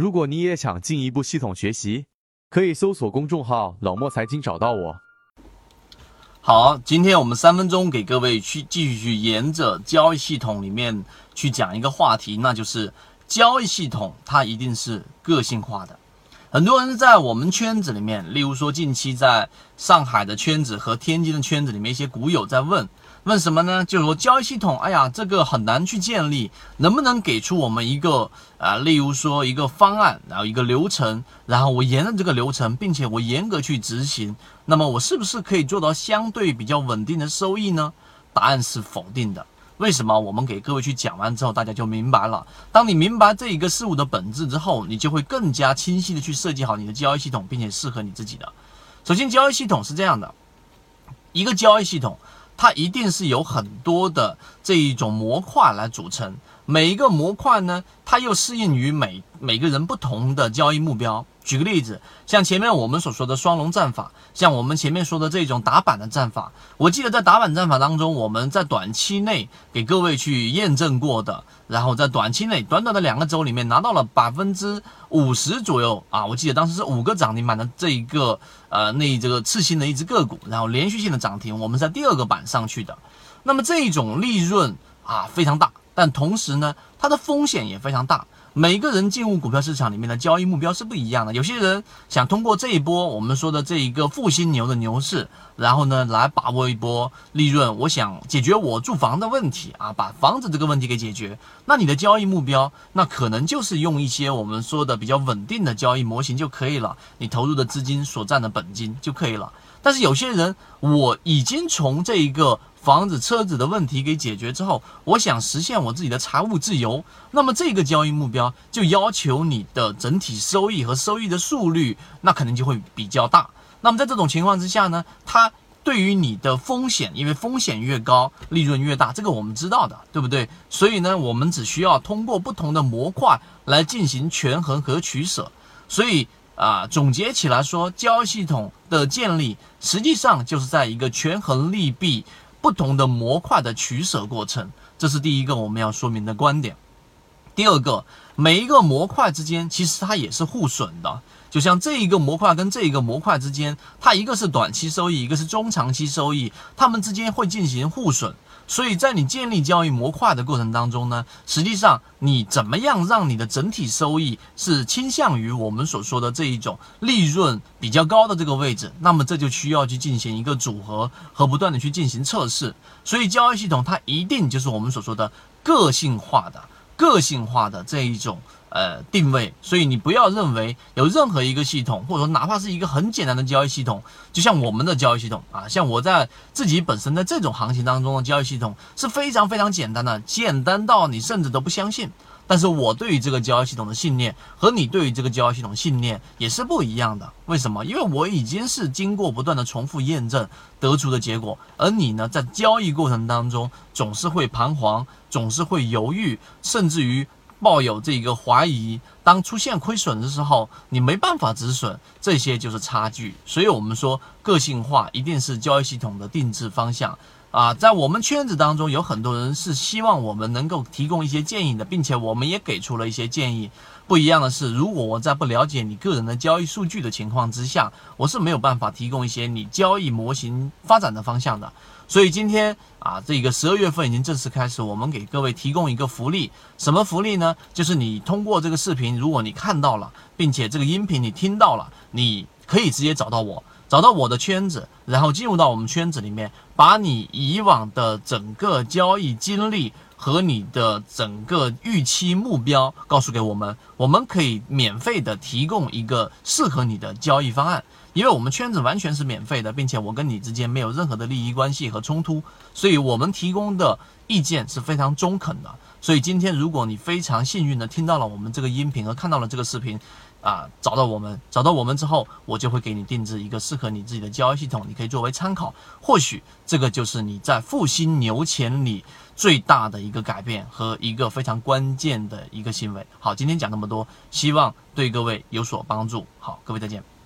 如果你也想进一步系统学习，可以搜索公众号“老莫财经”找到我。好，今天我们三分钟给各位去继续去沿着交易系统里面去讲一个话题，那就是交易系统它一定是个性化的。很多人在我们圈子里面，例如说近期在上海的圈子和天津的圈子里面，一些股友在问。问什么呢？就是说交易系统，哎呀，这个很难去建立，能不能给出我们一个啊，例如说一个方案，然后一个流程，然后我沿着这个流程，并且我严格去执行，那么我是不是可以做到相对比较稳定的收益呢？答案是否定的。为什么？我们给各位去讲完之后，大家就明白了。当你明白这一个事物的本质之后，你就会更加清晰的去设计好你的交易系统，并且适合你自己的。首先，交易系统是这样的，一个交易系统。它一定是有很多的这一种模块来组成，每一个模块呢，它又适应于每每个人不同的交易目标。举个例子，像前面我们所说的双龙战法，像我们前面说的这种打板的战法，我记得在打板战法当中，我们在短期内给各位去验证过的，然后在短期内短短的两个周里面拿到了百分之五十左右啊，我记得当时是五个涨停板的这一个呃那这个次新的一只个股，然后连续性的涨停，我们在第二个板上去的，那么这种利润啊非常大，但同时呢，它的风险也非常大。每个人进入股票市场里面的交易目标是不一样的。有些人想通过这一波我们说的这一个复兴牛的牛市，然后呢来把握一波利润。我想解决我住房的问题啊，把房子这个问题给解决。那你的交易目标，那可能就是用一些我们说的比较稳定的交易模型就可以了。你投入的资金所占的本金就可以了。但是有些人，我已经从这一个。房子、车子的问题给解决之后，我想实现我自己的财务自由。那么这个交易目标就要求你的整体收益和收益的速率，那可能就会比较大。那么在这种情况之下呢，它对于你的风险，因为风险越高，利润越大，这个我们知道的，对不对？所以呢，我们只需要通过不同的模块来进行权衡和取舍。所以啊，总结起来说，交易系统的建立实际上就是在一个权衡利弊。不同的模块的取舍过程，这是第一个我们要说明的观点。第二个，每一个模块之间其实它也是互损的，就像这一个模块跟这一个模块之间，它一个是短期收益，一个是中长期收益，它们之间会进行互损。所以在你建立交易模块的过程当中呢，实际上你怎么样让你的整体收益是倾向于我们所说的这一种利润比较高的这个位置，那么这就需要去进行一个组合和不断的去进行测试。所以交易系统它一定就是我们所说的个性化的、个性化的这一种。呃，定位，所以你不要认为有任何一个系统，或者说哪怕是一个很简单的交易系统，就像我们的交易系统啊，像我在自己本身在这种行情当中的交易系统是非常非常简单的，简单到你甚至都不相信。但是我对于这个交易系统的信念和你对于这个交易系统信念也是不一样的。为什么？因为我已经是经过不断的重复验证得出的结果，而你呢，在交易过程当中总是会彷徨，总是会犹豫，甚至于。抱有这个怀疑，当出现亏损的时候，你没办法止损，这些就是差距。所以，我们说个性化一定是交易系统的定制方向啊。在我们圈子当中，有很多人是希望我们能够提供一些建议的，并且我们也给出了一些建议。不一样的是，如果我在不了解你个人的交易数据的情况之下，我是没有办法提供一些你交易模型发展的方向的。所以今天啊，这个十二月份已经正式开始，我们给各位提供一个福利，什么福利呢？就是你通过这个视频，如果你看到了，并且这个音频你听到了，你可以直接找到我，找到我的圈子，然后进入到我们圈子里面，把你以往的整个交易经历和你的整个预期目标告诉给我们，我们可以免费的提供一个适合你的交易方案。因为我们圈子完全是免费的，并且我跟你之间没有任何的利益关系和冲突，所以我们提供的意见是非常中肯的。所以今天如果你非常幸运的听到了我们这个音频和看到了这个视频，啊，找到我们，找到我们之后，我就会给你定制一个适合你自己的交易系统，你可以作为参考。或许这个就是你在复兴牛钱里最大的一个改变和一个非常关键的一个行为。好，今天讲那么多，希望对各位有所帮助。好，各位再见。